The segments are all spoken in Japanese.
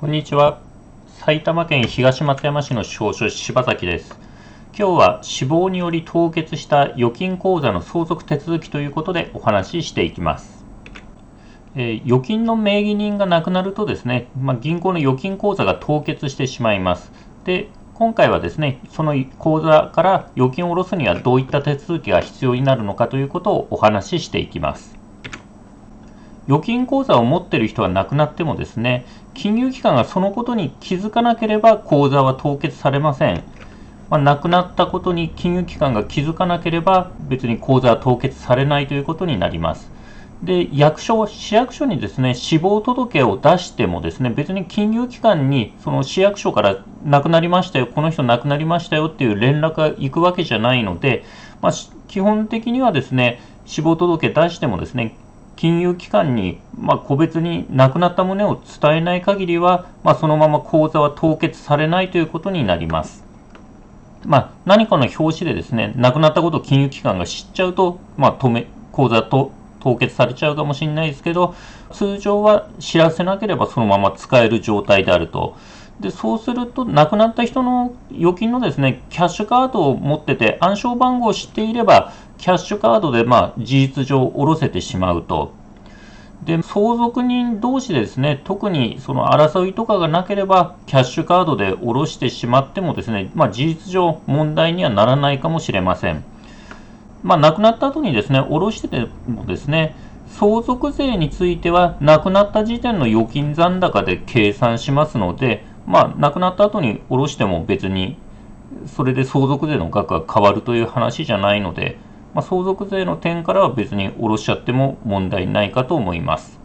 こんにちは。埼玉県東松山市の司法書士柴崎です。今日は死亡により凍結した預金口座の相続手続きということでお話ししていきます。えー、預金の名義人が亡くなるとですね、まあ、銀行の預金口座が凍結してしまいます。で、今回はですね、その口座から預金を下ろすにはどういった手続きが必要になるのかということをお話ししていきます。預金口座を持っている人は亡くなってもですね、金融機関がそのことに気づかなければ口座は凍結されません。まあ、亡くなったことに金融機関が気づかなければ別に口座は凍結されないということになります。で、役所、市役所にですね、死亡届を出してもですね、別に金融機関にその市役所から亡くなりましたよ、この人亡くなりましたよっていう連絡が行くわけじゃないので、まあ、基本的にはですね、死亡届出してもですね、金融機関に、まあ、個別に亡くなった旨を伝えない限りは、まあ、そのまま口座は凍結されないということになります。まあ、何かの表紙でですね、亡くなったことを金融機関が知っちゃうと、まあ、止め口座と凍結されちゃうかもしれないですけど、通常は知らせなければそのまま使える状態であると。でそうすると、亡くなった人の預金のですね、キャッシュカードを持ってて、暗証番号を知っていれば、キャッシュカードで、まあ、事実上下ろせてしまうと。で、相続人同士ですね、特にその争いとかがなければ、キャッシュカードで下ろしてしまってもですね、まあ、事実上問題にはならないかもしれません。まあ、亡くなった後にですね、下ろしててもですね、相続税については、亡くなった時点の預金残高で計算しますので、まあ、亡くなった後に下ろしても別に、それで相続税の額が変わるという話じゃないので、まあ、相続税の点からは別に下ろしちゃっても問題ないかと思います。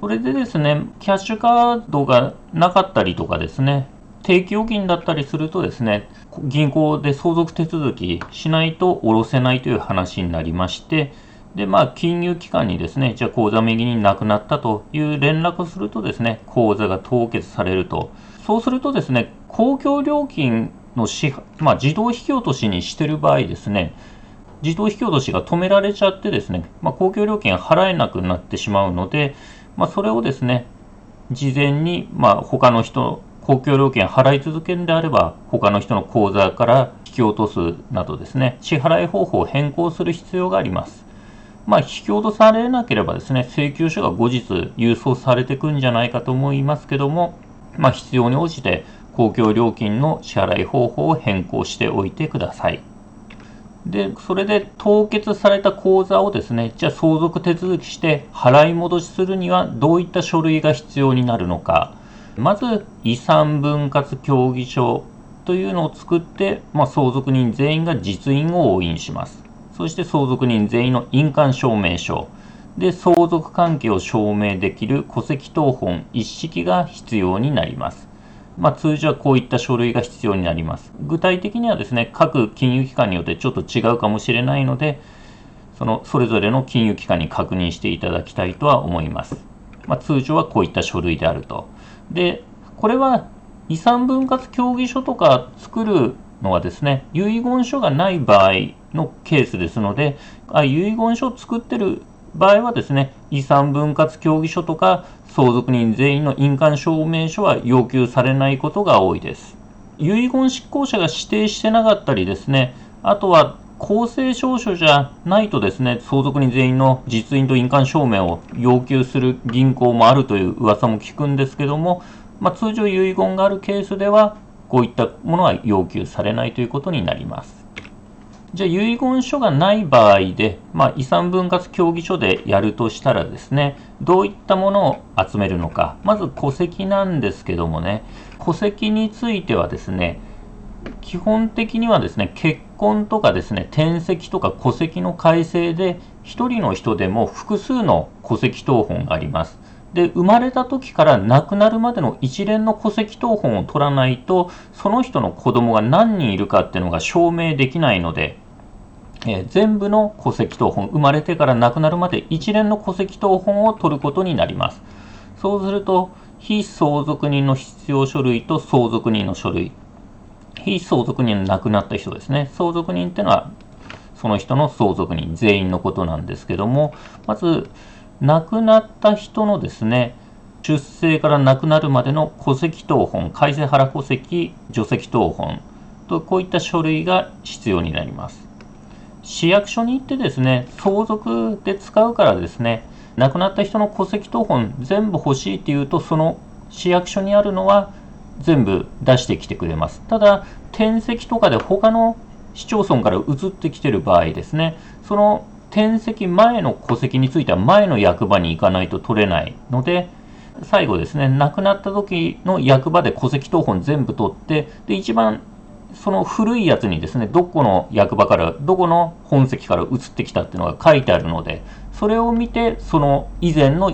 それでですね、キャッシュカードがなかったりとかですね、定期預金だったりするとですね、銀行で相続手続きしないと下ろせないという話になりまして、で、まあ、金融機関にですね、じゃあ口座右になくなったという連絡をするとですね、口座が凍結されると。そうするとですね、公共料金の支、まあ、自動引き落としにしてる場合ですね、自動引き落としが止められちゃってですね、まあ、公共料金払えなくなってしまうので、まあ、それをですね、事前に、まあ、他の人、公共料金払い続けるんであれば、他の人の口座から引き落とすなどですね、支払い方法を変更する必要があります。まあ、引き落とされなければですね、請求書が後日郵送されていくんじゃないかと思いますけども、まあ、必要に応じて公共料金の支払い方法を変更しておいてください。で、それで凍結された口座をですね、じゃあ相続手続きして払い戻しするにはどういった書類が必要になるのか。まず、遺産分割協議書というのを作って、まあ、相続人全員が実印を押印します。そして相続人全員の印鑑証明書。で、相続関係を証明できる戸籍謄本一式が必要になります。まあ、通常はこういった書類が必要になります。具体的にはですね、各金融機関によってちょっと違うかもしれないので、そのそれぞれの金融機関に確認していただきたいとは思います。まあ、通常はこういった書類であると。で、これは遺産分割協議書とか作るのはですね、遺言書がない場合のケースですので、あ遺言書を作ってる場合はですね、遺産分割協議書とか相続人全員の印鑑証明書は要求されないことが多いです。遺言執行者が指定してなかったりですね、あとは公正証書じゃないとですね、相続人全員の実印と印鑑証明を要求する銀行もあるという噂も聞くんですけども、まあ、通常遺言があるケースでは、こういったものは要求されないということになります。じゃあ遺言書がない場合で、まあ、遺産分割協議書でやるとしたらですね、どういったものを集めるのか。まず戸籍なんですけどもね、戸籍についてはですね、基本的にはですね、結婚とかですね、転籍とか戸籍の改正で、1人の人でも複数の戸籍謄本があります。で、生まれた時から亡くなるまでの一連の戸籍謄本を取らないと、その人の子供が何人いるかっていうのが証明できないので、えー、全部の戸籍謄本、生まれてから亡くなるまで一連の戸籍謄本を取ることになります。そうすると、非相続人の必要書類と相続人の書類、非相続人の亡くなった人ですね。相続人っていうのは、その人の相続人全員のことなんですけども、まず、亡くなった人のですね、出生から亡くなるまでの戸籍謄本、改正原戸籍、除籍謄本とこういった書類が必要になります。市役所に行ってですね、相続で使うからですね、亡くなった人の戸籍謄本全部欲しいっていうと、その市役所にあるのは全部出してきてくれます。ただ、転籍とかで他の市町村から移ってきてる場合ですね、その転籍前の戸籍については前の役場に行かないと取れないので、最後ですね、亡くなった時の役場で戸籍謄本全部取って、で、一番その古いやつにですね、どこの役場から、どこの本籍から移ってきたっていうのが書いてあるので、それを見て、その以前の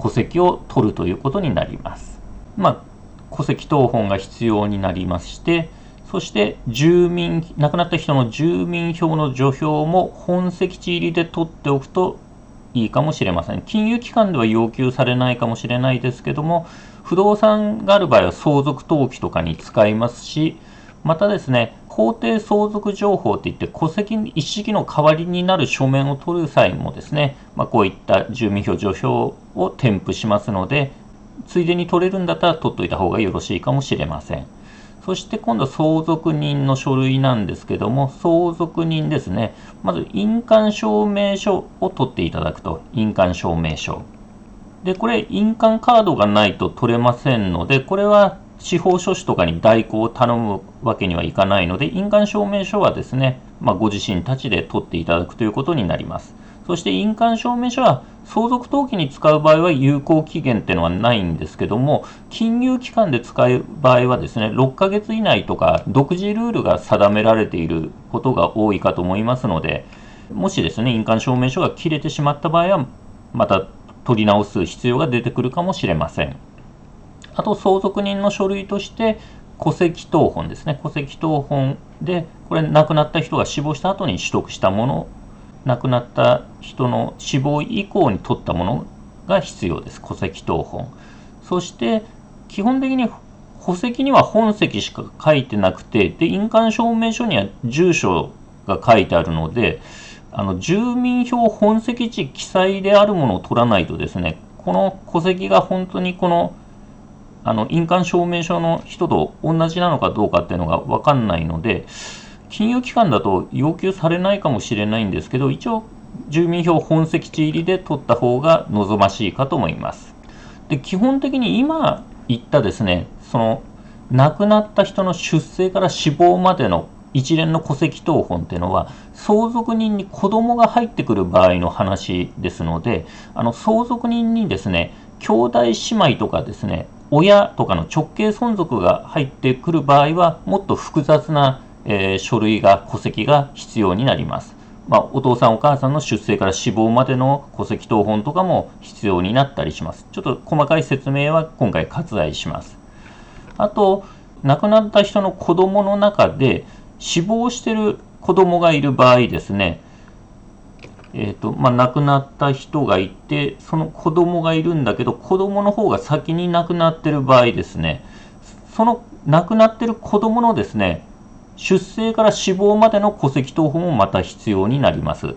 戸籍を取るということになります。まあ、戸籍謄本が必要になりまして、そして住民、亡くなった人の住民票の除票も本籍地入りで取っておくといいかもしれません。金融機関では要求されないかもしれないですけども、不動産がある場合は相続登記とかに使いますし、またですね、法定相続情報っていって戸籍一式の代わりになる書面を取る際もですね、まあ、こういった住民票除票を添付しますので、ついでに取れるんだったら取っといた方がよろしいかもしれません。そして今度相続人の書類なんですけども、相続人ですね。まず印鑑証明書を取っていただくと、印鑑証明書。で、これ印鑑カードがないと取れませんので、これは司法書士とかに代行を頼むわけにはいかないので、印鑑証明書はですね、まあ、ご自身たちで取っていただくということになります。そして印鑑証明書は相続登記に使う場合は有効期限っていうのはないんですけども、金融機関で使う場合はですね、6ヶ月以内とか独自ルールが定められていることが多いかと思いますので、もしですね、印鑑証明書が切れてしまった場合は、また取り直す必要が出てくるかもしれません。あと相続人の書類として戸籍謄本ですね。戸籍謄本で、これ亡くなった人が死亡した後に取得したもの、亡くなった人の死亡以降に取ったものが必要です。戸籍謄本。そして、基本的に戸籍には本籍しか書いてなくて、で、印鑑証明書には住所が書いてあるので、あの住民票本籍地記載であるものを取らないとですね、この戸籍が本当にこのあの印鑑証明書の人と同じなのかどうかっていうのが分かんないので、金融機関だと要求されないかもしれないんですけど、一応、住民票本籍地入りで取った方が望ましいかと思います。で基本的に今言ったですね、その亡くなった人の出生から死亡までの一連の戸籍謄本っていうのは相続人に子供が入ってくる場合の話ですのであの相続人にですね兄弟姉妹とかですね親とかの直系存続が入ってくる場合は、もっと複雑な、えー、書類が、戸籍が必要になります。まあ、お父さんお母さんの出生から死亡までの戸籍謄本とかも必要になったりします。ちょっと細かい説明は今回割愛します。あと、亡くなった人の子供の中で死亡してる子供がいる場合ですね、えーとまあ、亡くなった人がいて、その子供がいるんだけど、子供の方が先に亡くなってる場合ですね、その亡くなってる子供のですね、出生から死亡までの戸籍謄本もまた必要になります。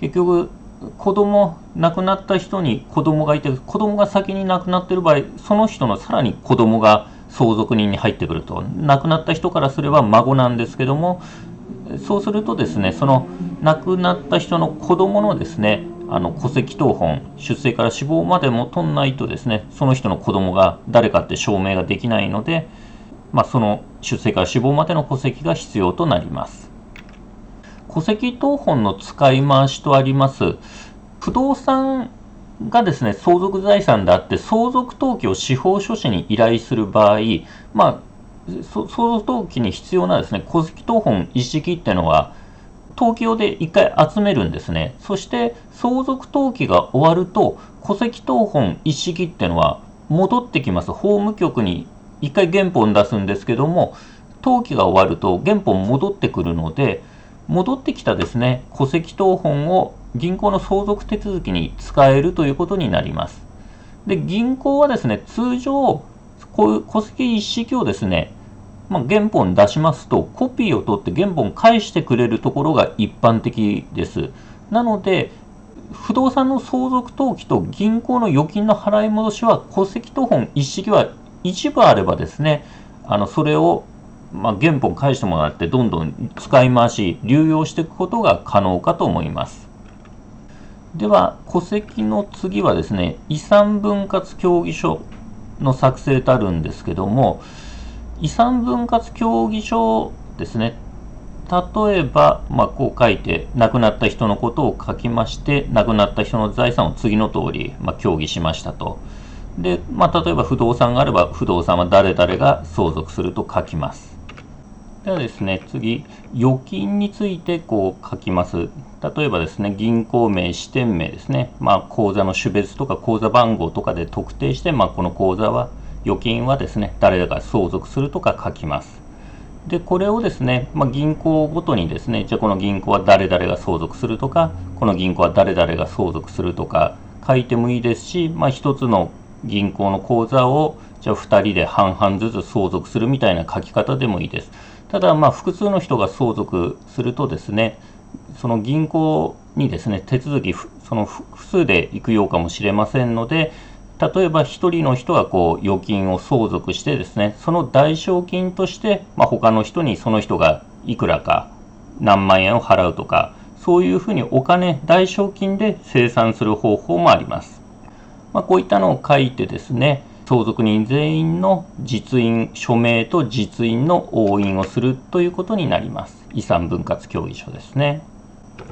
結局、子供、亡くなった人に子供がいて、子供が先に亡くなってる場合、その人のさらに子供が相続人に入ってくると。亡くなった人からすれば孫なんですけども、そうするとですね、その亡くなった人の子供のですね、あの戸籍謄本、出生から死亡までも取んないとですね、その人の子供が誰かって証明ができないので、まあ、その出生から死亡までの戸籍が必要となります。戸籍謄本の使い回しとあります。不動産がですね、相続財産であって、相続登記を司法書士に依頼する場合、まあ、相続登記に必要なですね、戸籍謄本一式っていうのは、登記用で一回集めるんですね。そして相続登記が終わると、戸籍謄本一式っていうのは戻ってきます。法務局に一回原本出すんですけども、登記が終わると原本戻ってくるので、戻ってきたですね、戸籍謄本を銀行の相続手続きに使えるということになります。で、銀行はですね、通常、こういう戸籍一式をですね、まあ、原本出しますと、コピーを取って原本返してくれるところが一般的です。なので、不動産の相続登記と銀行の預金の払い戻しは戸籍謄本一式は一部あればですねあのそれをまあ、原本返してもらってどんどん使い回し流用していくことが可能かと思いますでは戸籍の次はですね遺産分割協議書の作成とあるんですけども遺産分割協議書ですね。例えば、まあ、こう書いて亡くなった人のことを書きまして亡くなった人の財産を次の通り、まあ、協議しましたと。で、まあ、例えば不動産があれば不動産は誰々が相続すると書きます。ではですね、次、預金についてこう書きます。例えばですね、銀行名、支店名ですね、まあ、口座の種別とか口座番号とかで特定して、まあ、この口座は、預金はですね、誰か相続するとか書きます。で、これをですね、まあ、銀行ごとにですね、じゃあこの銀行は誰々が相続するとか、この銀行は誰々が相続するとか書いてもいいですし、まあ、1つの銀行の口座を、じゃあ2人で半々ずつ相続するみたいな書き方でもいいです。ただ、まあ、複数の人が相続するとですね、その銀行にですね、手続き、その複数で行くようかもしれませんので、例えば1人の人がこう預金を相続してですね、その代償金として、まあ、他の人にその人がいくらか何万円を払うとか、そういうふうにお金、代償金で生産する方法もあります。まあ、こういったのを書いてですね、相続人全員の実印、署名と実印の押印をするということになります。遺産分割協議書ですね。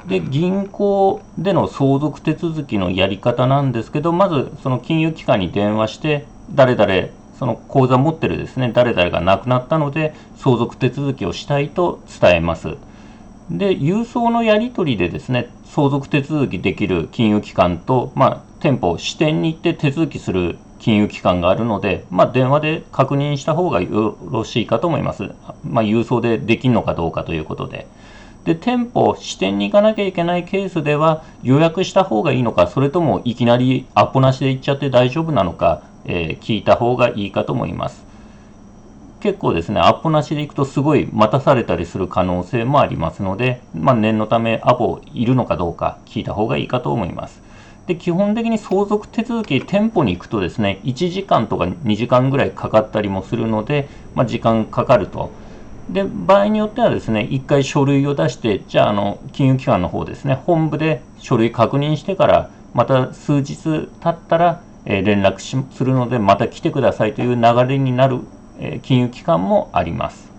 で、銀行での相続手続きのやり方なんですけど、まずその金融機関に電話して、誰々、その口座持ってるですね、誰々が亡くなったので、相続手続きをしたいと伝えます。で、郵送のやり取りでですね、相続手続きできる金融機関と、まあ、店舗、支店に行って手続きする金融機関があるので、まあ、電話で確認した方がよろしいかと思います。まあ、郵送でできるのかどうかということで。で、店舗、支店に行かなきゃいけないケースでは、予約した方がいいのか、それともいきなりアポなしで行っちゃって大丈夫なのか、えー、聞いた方がいいかと思います。結構ですね、アポなしで行くとすごい待たされたりする可能性もありますので、まあ、念のためアポいるのかどうか聞いた方がいいかと思います。で基本的に相続手続き、店舗に行くとですね、1時間とか2時間ぐらいかかったりもするので、まあ、時間かかると。で、場合によってはですね、1回書類を出して、じゃあ、あの、金融機関の方ですね、本部で書類確認してから、また数日経ったら、えー、連絡するので、また来てくださいという流れになる、えー、金融機関もあります。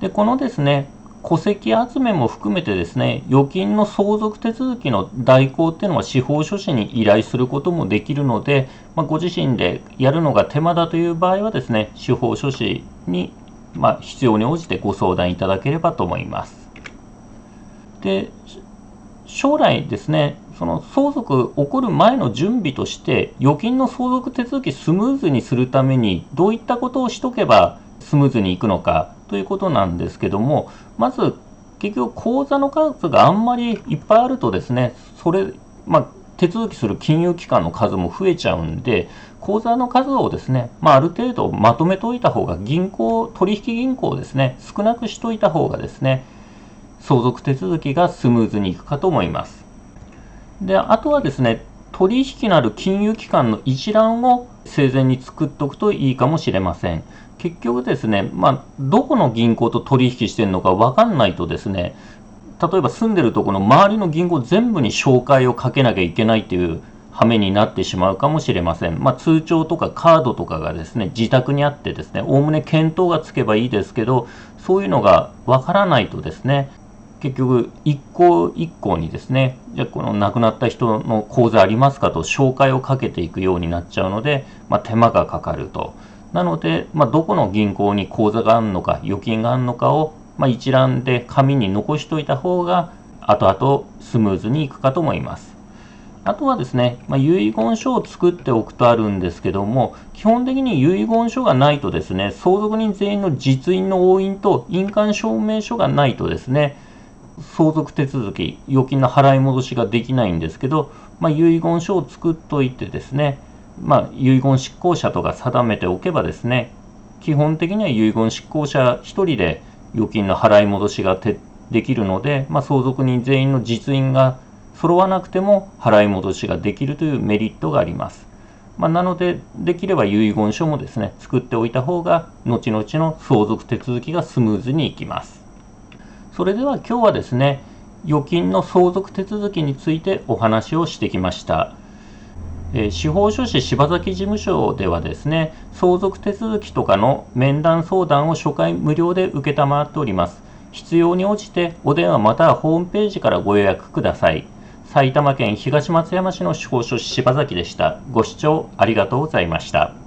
で、このですね、戸籍集めも含めてですね、預金の相続手続きの代行っていうのは司法書士に依頼することもできるので、まあ、ご自身でやるのが手間だという場合はですね、司法書士に、まあ、必要に応じてご相談いただければと思います。で、将来ですね、その相続起こる前の準備として、預金の相続手続きスムーズにするために、どういったことをしとけばスムーズにいくのかということなんですけども、まず結局口座の数があんまりいっぱいあるとですね、それ、まあ、手続きする金融機関の数も増えちゃうんで、口座の数をですね、まあ、ある程度まとめておいた方が、銀行、取引銀行ですね、少なくしといた方がですね、相続手続きがスムーズにいくかと思います。で、あとはですね、取引のある金融機関の一覧を生前に作っておくといいかもしれません。結局ですね、まあ、どこの銀行と取引してるのか分かんないとですね、例えば住んでるところの周りの銀行全部に紹介をかけなきゃいけないっていう羽目になってしまうかもしれません。まあ、通帳とかカードとかがですね、自宅にあってですね、おおむね検討がつけばいいですけど、そういうのが分からないとですね、結局、一行一行にですね、じゃこの亡くなった人の口座ありますかと紹介をかけていくようになっちゃうので、まあ、手間がかかると。なので、まあ、どこの銀行に口座があるのか、預金があるのかを、まあ、一覧で紙に残しておいた方が、後々スムーズにいくかと思います。あとはですね、まあ、遺言書を作っておくとあるんですけども、基本的に遺言書がないとですね、相続人全員の実印の押印と印鑑証明書がないとですね、相続手続き、預金の払い戻しができないんですけど、まあ、遺言書を作っておいてですね、まあ、遺言執行者とか定めておけばですね、基本的には遺言執行者1人で預金の払い戻しができるので、まあ、相続人全員の実印が揃わなくても払い戻しができるというメリットがあります。まあ、なので、できれば遺言書もですね、作っておいた方が、後々の相続手続きがスムーズにいきます。それでは今日はですね、預金の相続手続きについてお話をしてきました。え、司法書士柴崎事務所ではですね、相続手続きとかの面談相談を初回無料で承っております。必要に応じてお電話またはホームページからご予約ください。埼玉県東松山市の司法書士柴崎でした。ご視聴ありがとうございました。